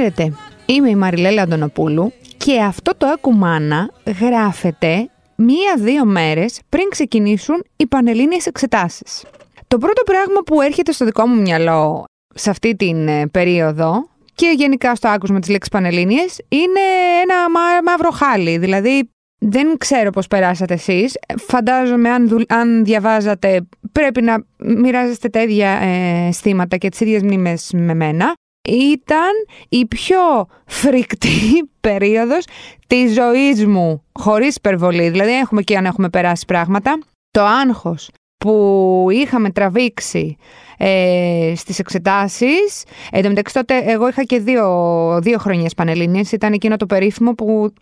Χαίρετε, είμαι η Μαριλέλα Αντωνοπούλου και αυτό το ακουμάνα γράφεται μία-δύο μέρες πριν ξεκινήσουν οι πανελλήνιες εξετάσεις. Το πρώτο πράγμα που έρχεται στο δικό μου μυαλό σε αυτή την ε, περίοδο και γενικά στο άκουσμα της λέξης πανελλήνιες είναι ένα μαύρο χάλι, δηλαδή δεν ξέρω πώς περάσατε εσείς. Φαντάζομαι αν, αν διαβάζατε πρέπει να μοιράζεστε τα ίδια ε, αισθήματα και τις ίδιες μνήμες με μένα ήταν η πιο φρικτή περίοδος της ζωής μου, χωρίς υπερβολή. Δηλαδή έχουμε και αν έχουμε περάσει πράγματα. Το άγχος που είχαμε τραβήξει ε, στις εξετάσεις. Εν τω μεταξύ τότε εγώ είχα και δύο, δύο χρονιές πανελλήνιες. Ήταν εκείνο το περίφημο που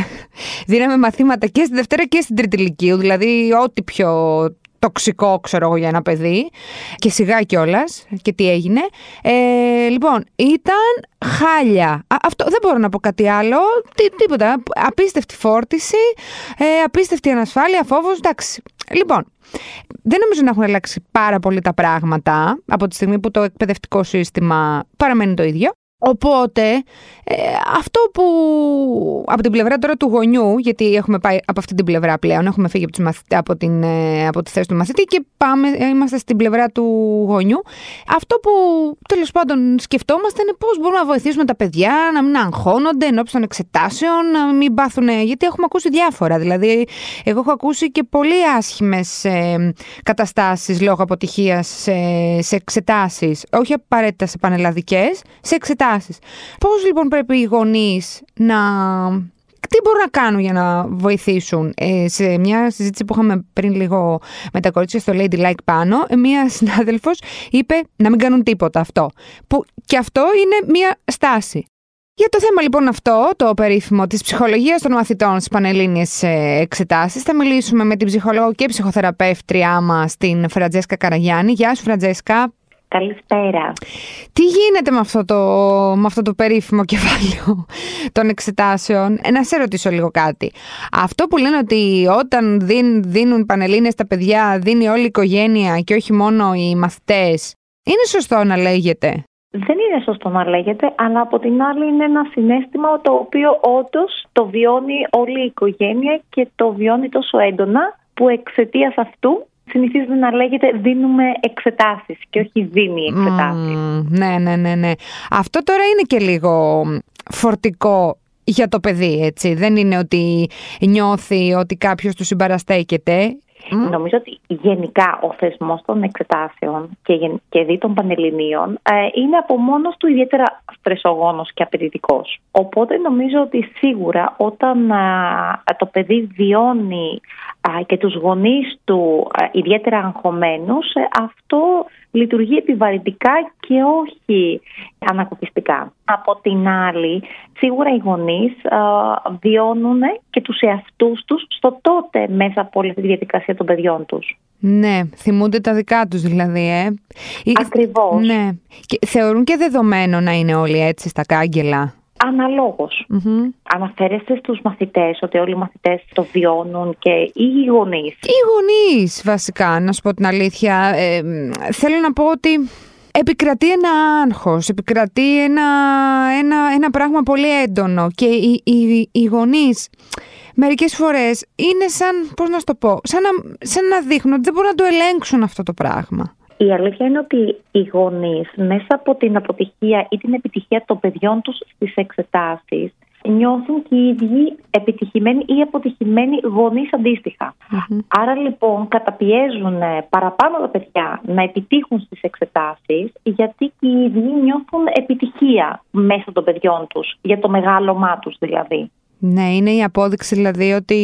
δίναμε μαθήματα και στη Δευτέρα και στην Τρίτη Λυκείου. Δηλαδή ό,τι πιο τοξικό, ξέρω εγώ, για ένα παιδί. Και σιγά κιόλας. Και τι έγινε. Ε, λοιπόν, ήταν χάλια. αυτό δεν μπορώ να πω κάτι άλλο. Τι, τίποτα. Απίστευτη φόρτιση, ε, απίστευτη ανασφάλεια, φόβος. Εντάξει. Λοιπόν, δεν νομίζω να έχουν αλλάξει πάρα πολύ τα πράγματα από τη στιγμή που το εκπαιδευτικό σύστημα παραμένει το ίδιο. Οπότε, ε, αυτό που από την πλευρά τώρα του γονιού, γιατί έχουμε πάει από αυτή την πλευρά πλέον, έχουμε φύγει από, από, την, ε, από τη θέση του μαθητή και πάμε, ε, είμαστε στην πλευρά του γονιού. Αυτό που τέλος πάντων σκεφτόμαστε είναι πώς μπορούμε να βοηθήσουμε τα παιδιά να μην αγχώνονται εν των εξετάσεων, να μην πάθουν. Γιατί έχουμε ακούσει διάφορα. Δηλαδή, εγώ έχω ακούσει και πολύ άσχημες ε, καταστάσεις λόγω αποτυχίας σε, σε εξετάσεις, όχι απαραίτητα σε πανελλαδικές, σε εξετάσει Πώς λοιπόν πρέπει οι γονείς να... Τι μπορούν να κάνουν για να βοηθήσουν; Ε, σε μια συζήτηση που είχαμε πριν λίγο με τα κορίτσια στο Lady Like πάνω, μία συνάδελφος είπε να μην κάνουν τίποτα αυτό. Που και αυτό είναι μία στάση. Για το θέμα λοιπόν αυτό, το περίφημο της ψυχολογίας των μαθητών στις Πανελλήνιες ε, εξετάσεις, θα μιλήσουμε με την ψυχολόγο και ψυχοθεραπεύτριά μας, την Φραντζέσκα Καραγιάννη. Γεια σου Φραντζέσκα. Καλησπέρα. Τι γίνεται με αυτό το, με αυτό το περίφημο κεφάλαιο των εξετάσεων; Ε, να σε ρωτήσω λίγο κάτι. Αυτό που λένε ότι όταν δίν, δίνουν πανελλήνες τα παιδιά, δίνει όλη η οικογένεια και όχι μόνο οι μαθητές, είναι σωστό να λέγεται; Δεν είναι σωστό να λέγεται, αλλά από την άλλη είναι ένα συνέστημα το οποίο όντως το βιώνει όλη η οικογένεια και το βιώνει τόσο έντονα που εξαιτίας αυτού συνηθίζεται να λέγεται δίνουμε εξετάσεις και όχι δίνει εξετάσεις. ναι, ναι, ναι, ναι. Αυτό τώρα είναι και λίγο φορτικό για το παιδί, έτσι. Δεν είναι ότι νιώθει ότι κάποιος του συμπαραστέκεται. Νομίζω ότι γενικά ο θεσμός των εξετάσεων και, και δι των πανελληνίων ε, είναι από μόνος του ιδιαίτερα στρεσογόνος και απαιτητικός. Οπότε νομίζω ότι σίγουρα όταν το παιδί βιώνει και τους γονείς του ιδιαίτερα αγχωμένους, ε, αυτό λειτουργεί επιβαρυντικά και όχι ανακοπιστικά. Από την άλλη, σίγουρα οι γονείς βιώνουν και τους εαυτούς τους στο τότε μέσα από όλη αυτή τη διαδικασία των παιδιών τους. Ναι, θυμούνται τα δικά τους δηλαδή, ε. Ακριβώς. Ναι. Και θεωρούν και δεδομένο να είναι όλοι έτσι στα κάγκελα. Αναλόγως. Mm-hmm. Αναφέρεστε στους μαθητές, ότι όλοι οι μαθητές το βιώνουν και ή οι γονείς. Οι γονείς βασικά, να σου πω την αλήθεια. Ε, θέλω να πω ότι επικρατεί ένα άγχος, επικρατεί ένα, ένα, ένα πράγμα πολύ έντονο και οι, οι, οι γονείς μερικές φορές είναι σαν, πώς να σου το πω, σαν να, σαν να δείχνουν ότι δεν μπορούν να το ελέγξουν αυτό το πράγμα. Η αλήθεια είναι ότι οι γονείς μέσα από την αποτυχία ή την επιτυχία των παιδιών τους στις εξετάσεις νιώθουν και οι ίδιοι επιτυχημένοι ή αποτυχημένοι γονείς Άρα λοιπόν καταπιέζουν παραπάνω τα παιδιά να επιτύχουν στις εξετάσεις, γιατί και οι ίδιοι νιώθουν επιτυχία μέσα των παιδιών τους, για το μεγάλωμά τους δηλαδή. Ναι, είναι η απόδειξη δηλαδή ότι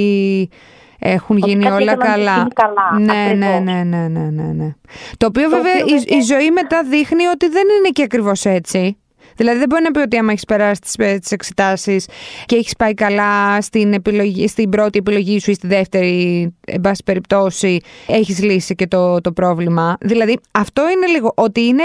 έχουν γίνει όλα καλά. καλά. Ναι, ναι, ναι, ναι, ναι, ναι, ναι. Το οποίο βέβαια η, η ζωή μετά δείχνει ότι δεν είναι και ακριβώς έτσι. Δηλαδή δεν μπορεί να πει ότι άμα έχεις περάσει τις ε, εξετάσεις και έχεις πάει καλά στην, επιλογή, στην πρώτη επιλογή σου ή στη δεύτερη, εν πάση περιπτώσει, έχεις λύσει και το, το πρόβλημα. Δηλαδή αυτό είναι λίγο ότι είναι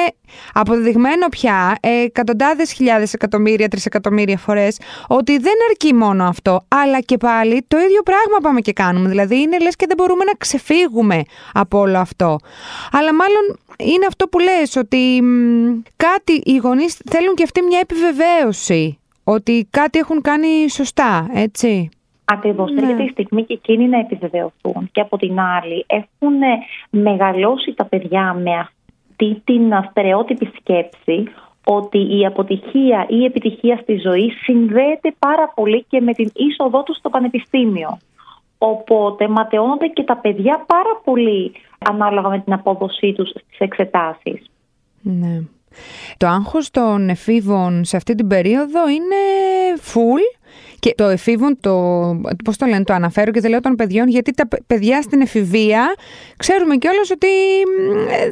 αποδεδειγμένο πια εκατοντάδες χιλιάδες εκατομμύρια, τρισεκατομμύρια φορές ότι δεν αρκεί μόνο αυτό, αλλά και πάλι το ίδιο πράγμα πάμε και κάνουμε. Δηλαδή είναι λες και δεν μπορούμε να ξεφύγουμε από όλο αυτό. Αλλά μάλλον είναι αυτό που λες ότι κάτι οι γονείς θέλουν και αυτοί μια επιβεβαίωση ότι κάτι έχουν κάνει σωστά, έτσι. Ακριβώς. Ναι. Έρχεται η στιγμή και εκείνοι να επιβεβαιωθούν. Και από την άλλη, έχουν μεγαλώσει τα παιδιά με αυτή την στερεότυπη σκέψη ότι η αποτυχία ή η επιτυχία στη ζωή συνδέεται πάρα πολύ και με την είσοδό τους στο πανεπιστήμιο. Οπότε ματαιώνονται και τα παιδιά πάρα πολύ ανάλογα με την απόδοσή τους στις εξετάσεις. Ναι. Το άγχος των εφήβων σε αυτή την περίοδο είναι full και το εφήβων, το, πώς το λένε, το αναφέρω και δεν λέω των παιδιών, γιατί τα παιδιά στην εφηβεία ξέρουμε κιόλας ότι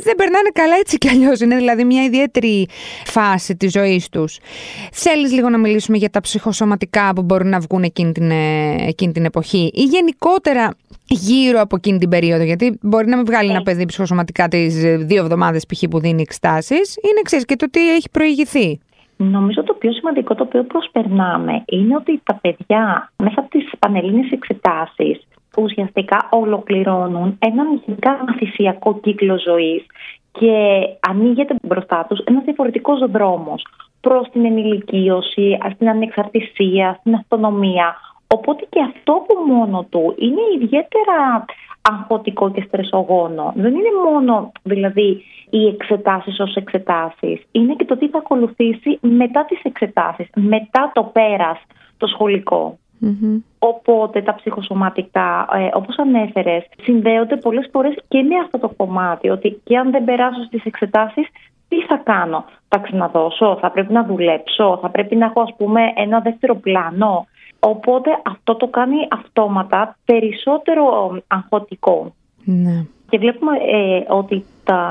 δεν περνάνε καλά έτσι κι αλλιώς. Είναι δηλαδή μια ιδιαίτερη φάση της ζωής τους. Θέλεις λίγο να μιλήσουμε για τα ψυχοσωματικά που μπορούν να βγουν εκείνη την, ε, εκείνη την εποχή ή γενικότερα γύρω από εκείνη την περίοδο. Γιατί μπορεί να μην βγάλει ένα παιδί ψυχοσωματικά τις δύο εβδομάδες π.χ. που δίνει εξτάσει. Είναι ξέρεις και το τι έχει προηγηθεί. Νομίζω το πιο σημαντικό το οποίο προσπερνάμε είναι ότι τα παιδιά μέσα από τις πανελλήνιες εξετάσεις ουσιαστικά ολοκληρώνουν έναν γενικά μαθησιακό κύκλο ζωής και ανοίγεται μπροστά τους ένας διαφορετικός δρόμος προς την ενηλικίωση, στην ανεξαρτησία, στην αυτονομία. Οπότε και αυτό που μόνο του είναι ιδιαίτερα αγχωτικό και στρεσογόνο. Δεν είναι μόνο δηλαδή οι εξετάσεις ως εξετάσεις. Είναι και το τι θα ακολουθήσει μετά τις εξετάσεις, μετά το πέρας, το σχολικο Οπότε τα ψυχοσωματικά, ε, όπως ανέφερες, συνδέονται πολλές φορές και με αυτό το κομμάτι, ότι και αν δεν περάσω στις εξετάσεις, τι θα κάνω, θα ξαναδώσω, θα πρέπει να δουλέψω, θα πρέπει να έχω ας πούμε ένα δεύτερο πλάνο; Οπότε αυτό το κάνει αυτόματα περισσότερο αγχωτικό. Ναι. Και βλέπουμε ε, ότι τα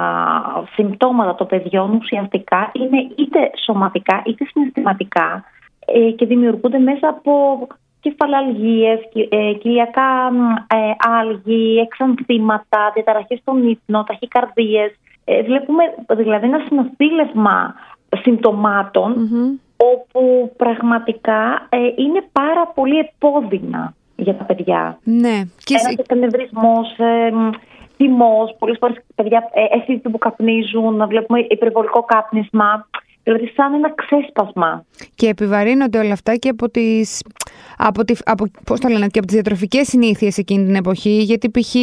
συμπτώματα των παιδιών ουσιαστικά είναι είτε σωματικά είτε συναισθηματικά ε, και δημιουργούνται μέσα από κεφαλαλγίες, ε, κοιλιακά ε, άλγη, εξανθήματα, διαταραχές στον ύπνο, ταχυκαρδίες. Ε, βλέπουμε δηλαδή ένα συνοθήλευμα όπου πραγματικά ε, είναι πάρα πολύ επώδυνα για τα παιδιά. Ναι. Και... Ένας εκνευρισμός, ε, θυμός, πολλές φορές παιδιά ε, που καπνίζουν, να βλέπουμε υπερβολικό κάπνισμα. Δηλαδή σαν ένα ξέσπασμα. Και επιβαρύνονται όλα αυτά και από τις, από, τη, από, πώς το λένε, και από τις διατροφικές συνήθειες εκείνη την εποχή, γιατί π.χ.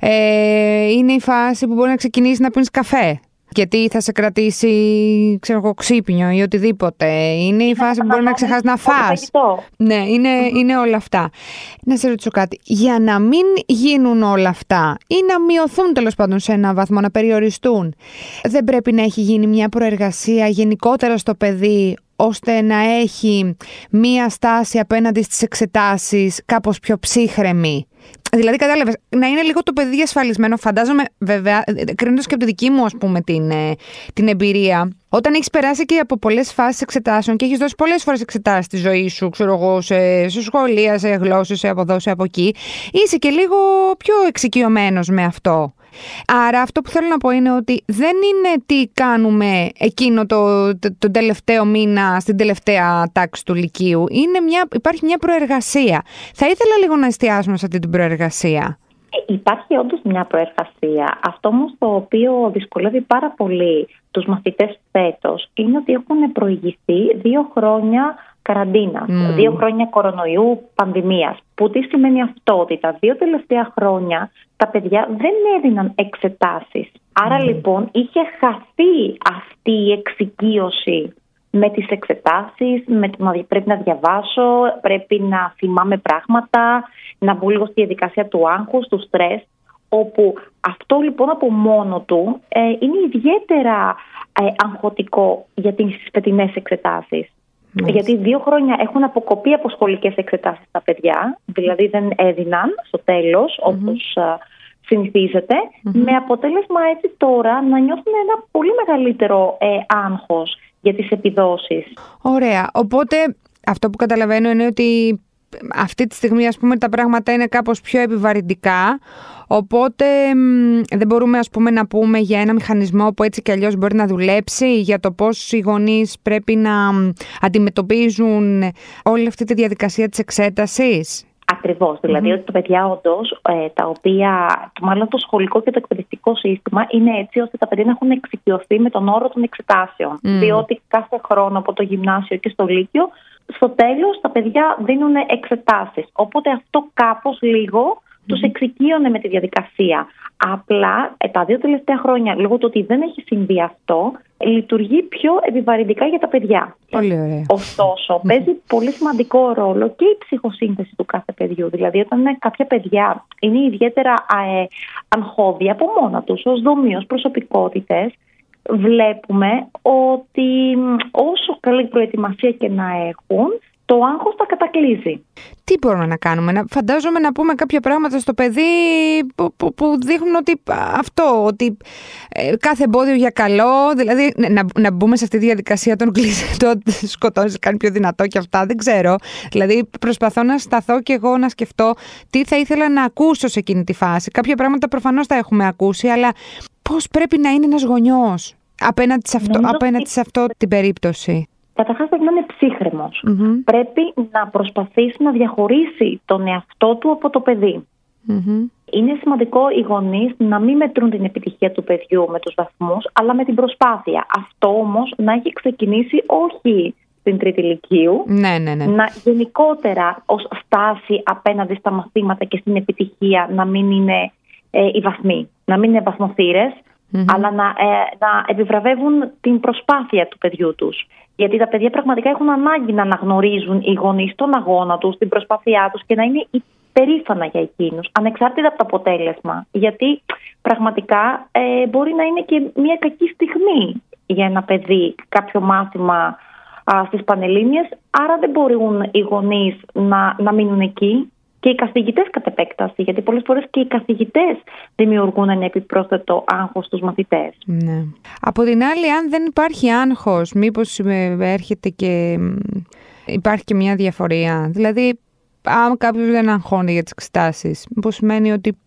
Ε, είναι η φάση που μπορεί να ξεκινήσεις να πίνεις καφέ γιατί θα σε κρατήσει, ξέρω εγώ, ξύπνιο ή οτιδήποτε. Είναι η φάση που μπορεί να ξεχάσεις να φας. Ναι, είναι, είναι όλα αυτά. Να σε ρωτήσω κάτι. Για να μην γίνουν όλα αυτά ή να μειωθούν τέλος πάντων σε ένα βαθμό, να περιοριστούν, δεν πρέπει να έχει γίνει μια προεργασία γενικότερα στο παιδί ώστε να έχει μία στάση απέναντι στις εξετάσεις κάπως πιο ψύχρεμη; Δηλαδή, κατάλαβες, να είναι λίγο το παιδί ασφαλισμένο. Φαντάζομαι, βέβαια, κρίνοντας και από τη δική μου, ας πούμε, την, ε, την εμπειρία, όταν έχεις περάσει και από πολλές φάσεις εξετάσεων και έχεις δώσει πολλές φορές εξετάσεις στη ζωή σου, ξέρω εγώ, σε, σε σχολεία, σε γλώσσες, σε από εδώ, σε από εκεί, είσαι και λίγο πιο εξοικειωμένος με αυτό. Άρα αυτό που θέλω να πω είναι ότι δεν είναι τι κάνουμε εκείνο το, το, τελευταίο μήνα στην τελευταία τάξη του Λυκείου. Είναι μια, υπάρχει μια προεργασία. Θα ήθελα λίγο να εστιάσουμε σε αυτή την προεργασία. Ε, υπάρχει όντως μια προεργασία. Αυτό όμως το οποίο δυσκολεύει πάρα πολύ τους μαθητές φέτος είναι ότι έχουν προηγηθεί δύο χρόνια καραντίνα, δύο χρόνια κορονοϊού πανδημίας. Που τι σημαίνει αυτό, ότι τα δύο τελευταία χρόνια τα παιδιά δεν έδιναν εξετάσεις. Άρα λοιπόν είχε χαθεί αυτή η εξοικείωση με τις εξετάσεις, με το πρέπει να διαβάσω, πρέπει να θυμάμαι πράγματα, να μπω λίγο στη διαδικασία του άγχους, του στρες, όπου αυτό λοιπόν από μόνο του ε, είναι ιδιαίτερα ε, αγχωτικό για τις φετινές εξετάσεις. Γιατί δύο χρόνια έχουν αποκοπεί από σχολικές εξετάσεις τα παιδιά, δηλαδή δεν έδιναν στο τέλος όπως συνηθιζεται με αποτέλεσμα έτσι τώρα να νιώθουν ένα πολύ μεγαλύτερο ε, άγχος για τις επιδόσεις. Ωραία, οπότε αυτό που καταλαβαίνω είναι ότι αυτή τη στιγμή ας πούμε τα πράγματα είναι κάπως πιο επιβαρυντικά οπότε δεν μπορούμε ας πούμε να πούμε για ένα μηχανισμό που έτσι κι αλλιώς μπορεί να δουλέψει για το πώς οι γονείς πρέπει να αντιμετωπίζουν όλη αυτή τη διαδικασία της εξέτασης. Ακριβώς. Δηλαδή ότι τα παιδιά όντως, ε, τα οποία, το, μάλλον το σχολικό και το εκπαιδευτικό σύστημα είναι έτσι ώστε τα παιδιά να έχουν εξοικειωθεί με τον όρο των εξετάσεων. Διότι κάθε χρόνο από το γυμνάσιο και στο Λύκειο, στο τέλος τα παιδιά δίνουν εξετάσεις. Οπότε αυτό κάπως λίγο τους εξοικείωνε με τη διαδικασία. Απλά ε, τα δύο τελευταία χρόνια, λόγω του ότι δεν έχει συμβεί αυτό, λειτουργεί πιο επιβαρυντικά για τα παιδιά. Πολύ ωραία. Ωστόσο, παίζει πολύ σημαντικό ρόλο και η ψυχοσύνθεση του κάθε παιδιού. Δηλαδή, όταν κάποια παιδιά είναι ιδιαίτερα ε, αγχώδια από μόνα τους, ως δομή, ως προσωπικότητες, βλέπουμε ότι όσο καλή προετοιμασία και να έχουν, το άγχος τα κατακλείζει. Τι μπορούμε να κάνουμε, να, φαντάζομαι να πούμε κάποια πράγματα στο παιδί που, που, που δείχνουν ότι αυτό, ότι ε, κάθε εμπόδιο για καλό, δηλαδή να, να μπούμε σε αυτή τη διαδικασία των κλεισέτων, σκοτώνει, κάνει πιο δυνατό και αυτά, δεν ξέρω. Δηλαδή προσπαθώ να σταθώ και εγώ να σκεφτώ τι θα ήθελα να ακούσω σε εκείνη τη φάση. Κάποια πράγματα προφανώς τα έχουμε ακούσει, αλλά πώς πρέπει να είναι ένας γονιός; Απέναντι σε αυτό, απέναντι σε αυτό την περίπτωση. Καταρχάς πρέπει να είναι Πρέπει να προσπαθήσει να διαχωρίσει τον εαυτό του από το παιδί. Είναι σημαντικό οι γονείς να μην μετρούν την επιτυχία του παιδιού με τους βαθμούς, αλλά με την προσπάθεια. Αυτό όμως να έχει ξεκινήσει όχι στην τρίτη ηλικίου, ναι, ναι, ναι. να γενικότερα ως στάση απέναντι στα μαθήματα και στην επιτυχία να μην είναι ε, οι βαθμοί, να μην είναι βαθμοθύρες, αλλά να, ε, να επιβραβεύουν την προσπάθεια του παιδιού τους. Γιατί τα παιδιά πραγματικά έχουν ανάγκη να αναγνωρίζουν οι γονείς τον αγώνα τους, την προσπάθειά τους και να είναι υπερήφανα για εκείνους, ανεξάρτητα από το αποτέλεσμα. Γιατί πραγματικά ε, μπορεί να είναι και μια κακή στιγμή για ένα παιδί κάποιο μάθημα στις Πανελλήνιες, άρα δεν μπορούν οι γονείς να, να μείνουν εκεί και οι καθηγητές κατ' επέκταση, γιατί πολλές φορές και οι καθηγητές δημιουργούν ένα επιπρόσθετο άγχος στους μαθητές. Ναι. Από την άλλη, αν δεν υπάρχει άγχος, μήπως έρχεται και υπάρχει και μια διαφορία. Δηλαδή, αν κάποιος δεν αγχώνει για τις εξετάσεις, μήπως σημαίνει ότι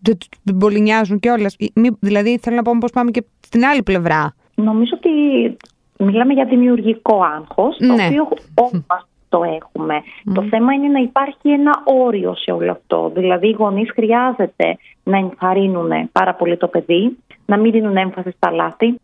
δεν πολύ νοιάζουν κιόλας. Δηλαδή, θέλω να πω, πώ πάμε και στην άλλη πλευρά. Νομίζω ότι μιλάμε για δημιουργικό άγχος, το ναι. οποίο όλοι το έχουμε. Το θέμα είναι να υπάρχει ένα όριο σε όλο αυτό. Δηλαδή, οι γονείς χρειάζεται να ενθαρρύνουν πάρα πολύ το παιδί, να μην δίνουν έμφαση στα λαθη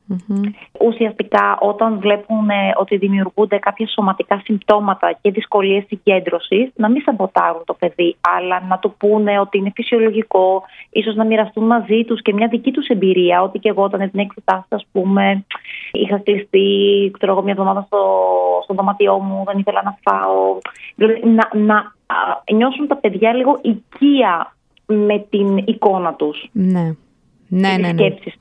Ουσιαστικά, όταν βλέπουν ότι δημιουργούνται κάποια σωματικά συμπτώματα και δυσκολίες συγκέντρωσης, να μην σαμποτάρουν το παιδί, αλλά να του πούνε ότι είναι φυσιολογικό, ίσως να μοιραστούν μαζί τους και μια δική τους εμπειρία. Ότι και εγώ όταν την εξετάσεις, ας πούμε, είχα κλειστεί, ξέρω εγώ, μια εβδομάδα στο, στο δωμάτιό μου, δεν ήθελα να φάω. Δηλαδή, να, να νιώσουν τα παιδιά λίγο οικία με την εικόνα τους. Ναι. Ναι, ναι, ναι. σκέψεις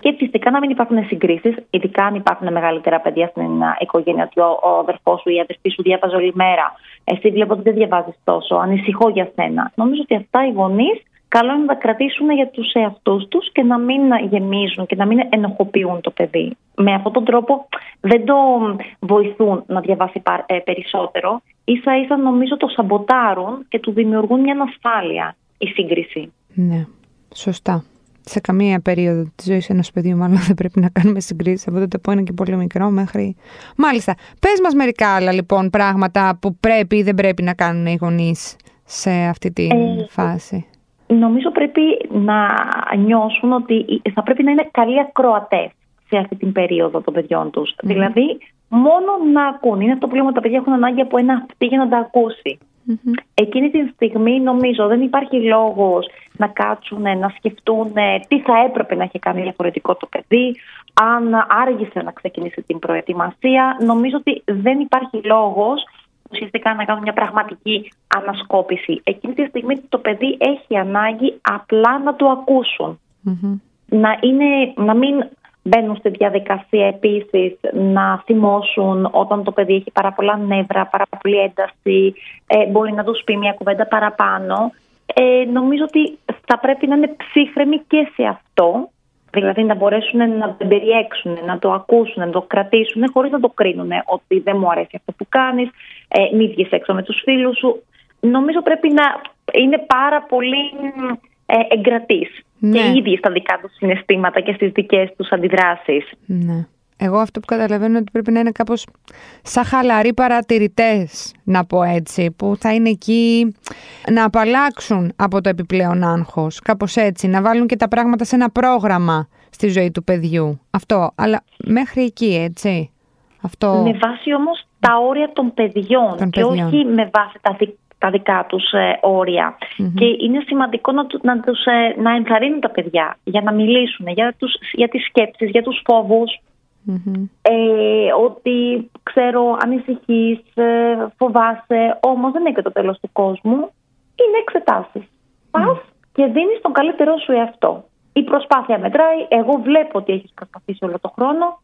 Και φυσικά να μην υπάρχουν συγκρίσεις, ειδικά αν υπάρχουν μεγαλύτερα παιδιά στην οικογένεια, ότι ο, ο αδερφός σου ή η αδερφή σου διάβαζε όλη μέρα. Εσύ βλέπω ότι δεν διαβάζεις τόσο, ανησυχώ για σένα. Νομίζω ότι αυτά οι γονείς καλό είναι να τα κρατήσουν για τους εαυτούς τους και να μην γεμίζουν και να μην ενοχοποιούν το παιδί. Με αυτόν τον τρόπο δεν το βοηθούν να διαβάσει ε, περισσότερο. σα ίσα νομίζω το σαμποτάρουν και του δημιουργούν μια ανασφάλεια η σύγκριση. Ναι, σωστά. Σε καμία περίοδο της ζωής ενός παιδιού, μάλλον δεν πρέπει να κάνουμε συγκρίσεις από τότε που είναι και πολύ μικρό μέχρι. Μάλιστα. Πες μας μερικά άλλα λοιπόν πράγματα που πρέπει ή δεν πρέπει να κάνουν οι γονείς σε αυτή τη ε, φάση νομίζω πρέπει να νιώσουν ότι θα πρέπει να είναι καλοί ακροατές σε αυτή την περίοδο των παιδιών τους. Δηλαδή, μόνο να ακούν. Είναι αυτό που λέμε ότι τα παιδιά έχουν ανάγκη από ένα αυτή για να τα ακούσει. Εκείνη τη στιγμή νομίζω δεν υπάρχει λόγος να κάτσουν, να σκεφτούν τι θα έπρεπε να έχει κάνει διαφορετικό το παιδί, αν άργησε να ξεκινήσει την προετοιμασία. Νομίζω ότι δεν υπάρχει λόγος ουσιαστικά να κάνουν μια πραγματική ανασκόπηση. Εκείνη τη στιγμή το παιδί έχει ανάγκη απλά να το ακουσουν Να, είναι, να μην μπαίνουν στη διαδικασία επίσης να θυμώσουν όταν το παιδί έχει πάρα πολλά νεύρα, πάρα πολύ ένταση, ε, μπορεί να τους πει μια κουβέντα παραπάνω. Ε, νομίζω ότι θα πρέπει να είναι ψύχρεμοι και σε αυτό Δηλαδή να μπορέσουν να το περιέξουν, να το ακούσουν, να το κρατήσουν χωρίς να το κρίνουν ότι δεν μου αρέσει αυτό που κάνεις, ε, μη βγεις έξω με τους φίλους σου. Νομίζω πρέπει να είναι πάρα πολύ ε, εγκρατής ναι. και ήδη στα δικά τους συναισθήματα και στις δικές τους αντιδράσεις. Ναι. Εγώ αυτό που καταλαβαίνω είναι ότι πρέπει να είναι κάπως σαν χαλαροί παρατηρητές, να πω έτσι, που θα είναι εκεί να απαλλάξουν από το επιπλέον άγχος, κάπως έτσι, να βάλουν και τα πράγματα σε ένα πρόγραμμα στη ζωή του παιδιού. Αυτό, αλλά μέχρι εκεί, έτσι. Αυτό... Με βάση όμως τα όρια των παιδιών Των και παιδιών. όχι με βάση τα, δι- τα δικά τους ε, ορια Και είναι σημαντικό να, του- να, τους, ε, να ενθαρρύνουν τα παιδιά για να μιλήσουν για, τους, για τις σκέψεις, για τους φόβους. Μμμ. Ε, ότι ξέρω ανησυχείς, ε, φοβάσαι, όμως δεν είναι και το τέλος του κόσμου. Είναι εξετάσεις. Πας και δίνεις τον καλύτερό σου εαυτό. Η προσπάθεια μετράει. Εγώ βλέπω ότι έχεις προσπαθήσει όλο το χρόνο.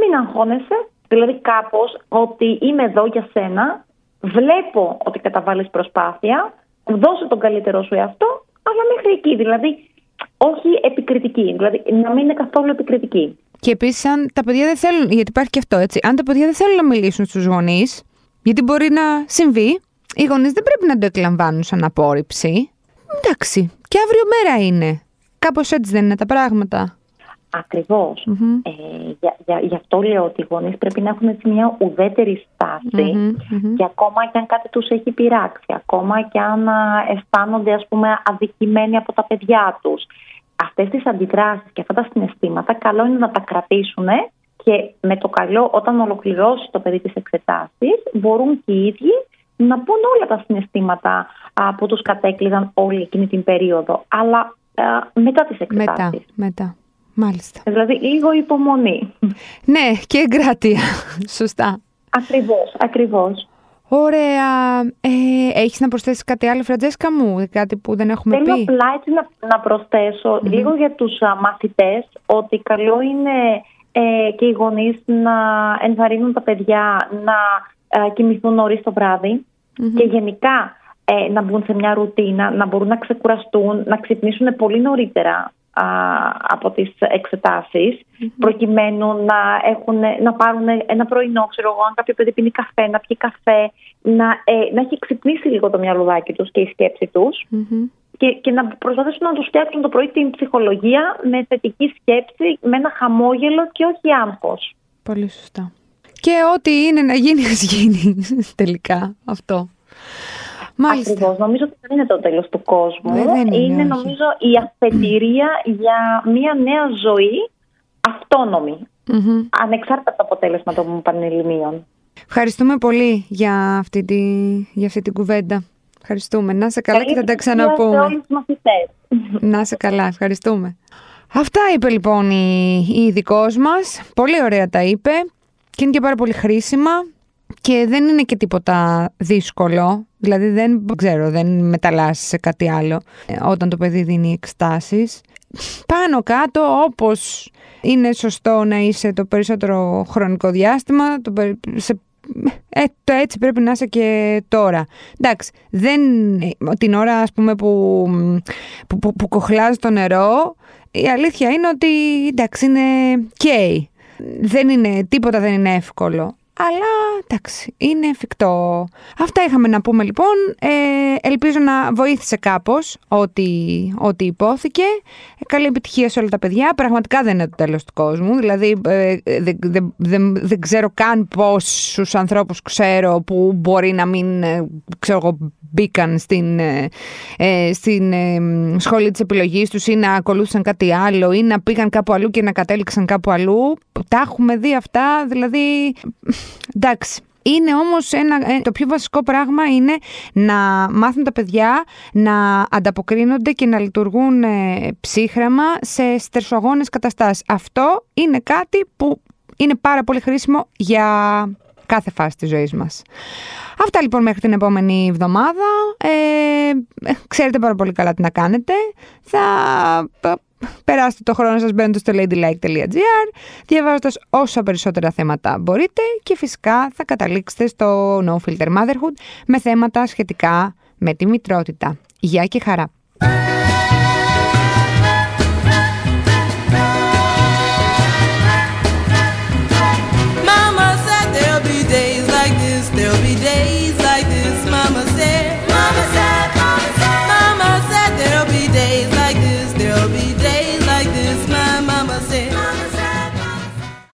Μην αγχώνεσαι. Δηλαδή κάπως ότι είμαι εδώ για σένα. Βλέπω ότι καταβάλεις προσπάθεια. Δώσε τον καλύτερό σου εαυτό. Αλλά μέχρι εκεί. Δηλαδή όχι επικριτική. Δηλαδή να μην είναι καθόλου επικριτική. Και επίσης, αν τα παιδιά δεν θέλουν. Γιατί υπάρχει και αυτό, έτσι. Αν τα παιδιά δεν θέλουν να μιλήσουν στους γονείς, γιατί μπορεί να συμβεί, οι γονείς δεν πρέπει να το εκλαμβάνουν σαν απόρριψη. Εντάξει. Και αύριο μέρα είναι. Κάπως έτσι δεν είναι τα πράγματα. Ακριβώς. Μμμ. Ε, για, για, γι' αυτό λέω ότι οι γονείς πρέπει να έχουν έτσι μια ουδέτερη στάση Μμμ, μμμ. και ακόμα και αν κάτι τους έχει πειράξει, ακόμα και αν α, αισθάνονται ας πούμε αδικημένοι από τα παιδιά τους. Αυτές τις αντιδράσεις και αυτά τα συναισθήματα καλό είναι να τα κρατήσουν και με το καλό όταν ολοκληρώσει το παιδί τις εξετάσεις μπορούν και οι ίδιοι να πούν όλα τα συναισθήματα α, που τους κατέκλυζαν όλη εκείνη την περίοδο. Αλλά α, μετά τις εξετάσεις. Μετά. Μετά. Μάλιστα. Δηλαδή λίγο υπομονή. Ναι, και εγκράτεια. Σωστά. Ακριβώς, ακριβώς. Ωραία. Ε, έχεις να προσθέσεις κάτι άλλο, Φραντζέσκα μου, κάτι που δεν έχουμε Θέλω πει; απλά έτσι να, να προσθεσω λίγο για τους α, μαθητές ότι καλό είναι ε, και οι γονείς να ενθαρρύνουν τα παιδιά να ε, κοιμηθούν νωρίς το βραδυ και γενικά ε, να μπουν σε μια ρουτίνα, να μπορούν να ξεκουραστούν, να ξυπνήσουν πολύ νωρίτερα α, από τις εξετασεις προκειμένου να, έχουν, να πάρουν ένα πρωινό, ξέρω εγώ, αν κάποιο παιδί πίνει καφέ, να πιει καφέ, να, ε, να έχει ξυπνήσει λίγο το μυαλουδάκι τους και η σκέψη τους Μμμ. και, και να προσπαθήσουν να τους φτιάξουν το πρωί την ψυχολογία με θετική σκέψη, με ένα χαμόγελο και όχι άγχος. Πολύ σωστά. Και ό,τι είναι να γίνει, ας γίνει τελικά αυτό. Μάλιστα. Ακριβώς. Νομίζω ότι δεν είναι το τέλος του κόσμου. Ε, δεν είναι, όχι. νομίζω η αφετηρία για μια νέα ζωή αυτόνομη. Μμμ. Ανεξάρτητα από το αποτέλεσμα των πανελληνίων. Ευχαριστούμε πολύ για αυτή, τη, για αυτή την κουβέντα. Ευχαριστούμε. Να σε καλά και θα τα επιτυχία Σε ξαναπούμε. όλους τους μαθητές. Να σε καλά, ευχαριστούμε. Αυτά είπε λοιπόν η, η ειδικός μας. Πολύ ωραία τα είπε και είναι και πάρα πολύ χρήσιμα και δεν είναι και τίποτα δύσκολο. Δηλαδή δεν ξέρω, δεν μεταλλάσσεις σε κάτι άλλο ε, όταν το παιδί δίνει εξτάσεις. Πάνω κάτω όπως είναι σωστό να είσαι το περισσότερο χρονικό διάστημα, το, περι- σε ε, το έτσι πρέπει να είσαι και τώρα. Εντάξει, δεν, την ώρα ας πούμε που, που, που, που κοχλάζει το νερό, η αλήθεια είναι ότι εντάξει είναι καίει. Δεν είναι, τίποτα δεν είναι εύκολο. Αλλά εντάξει, είναι εφικτό. Αυτά είχαμε να πούμε λοιπόν. Ε, ελπίζω να βοήθησε κάπως ό,τι, ό,τι υπόθηκε. Ε, καλή επιτυχία σε όλα τα παιδιά. Πραγματικά δεν είναι το τέλος του κόσμου. Δηλαδή ε, δεν, δεν, δεν, δεν ξέρω καν πόσους ανθρώπους ξέρω που μπορεί να μην ε, ξέρω εγώ, μπήκαν στην, ε, ε, στην ε, σχολή της επιλογής τους ή να ακολούθησαν κάτι άλλο ή να πήγαν κάπου αλλού και να κατέληξαν κάπου αλλού. Τα έχουμε δει αυτά, δηλαδή εντάξει. Είναι όμως ένα, ε, το πιο βασικό πράγμα είναι να μάθουν τα παιδιά να ανταποκρίνονται και να λειτουργούν ε, ψύχραμα σε στερσογόνες καταστάσεις. Αυτό είναι κάτι που είναι πάρα πολύ χρήσιμο για κάθε φάση της ζωής μας. Αυτά λοιπόν μέχρι την επόμενη εβδομάδα. Ε, ξέρετε πάρα πολύ καλά τι να κάνετε. Θα ε, περάσετε το χρόνο σας μπαίνοντας στο ladylike.gr διαβάζοντας όσα περισσότερα θέματα μπορείτε και φυσικά θα καταλήξετε στο No Filter Motherhood με θέματα σχετικά με τη μητρότητα. Γεια και χαρά!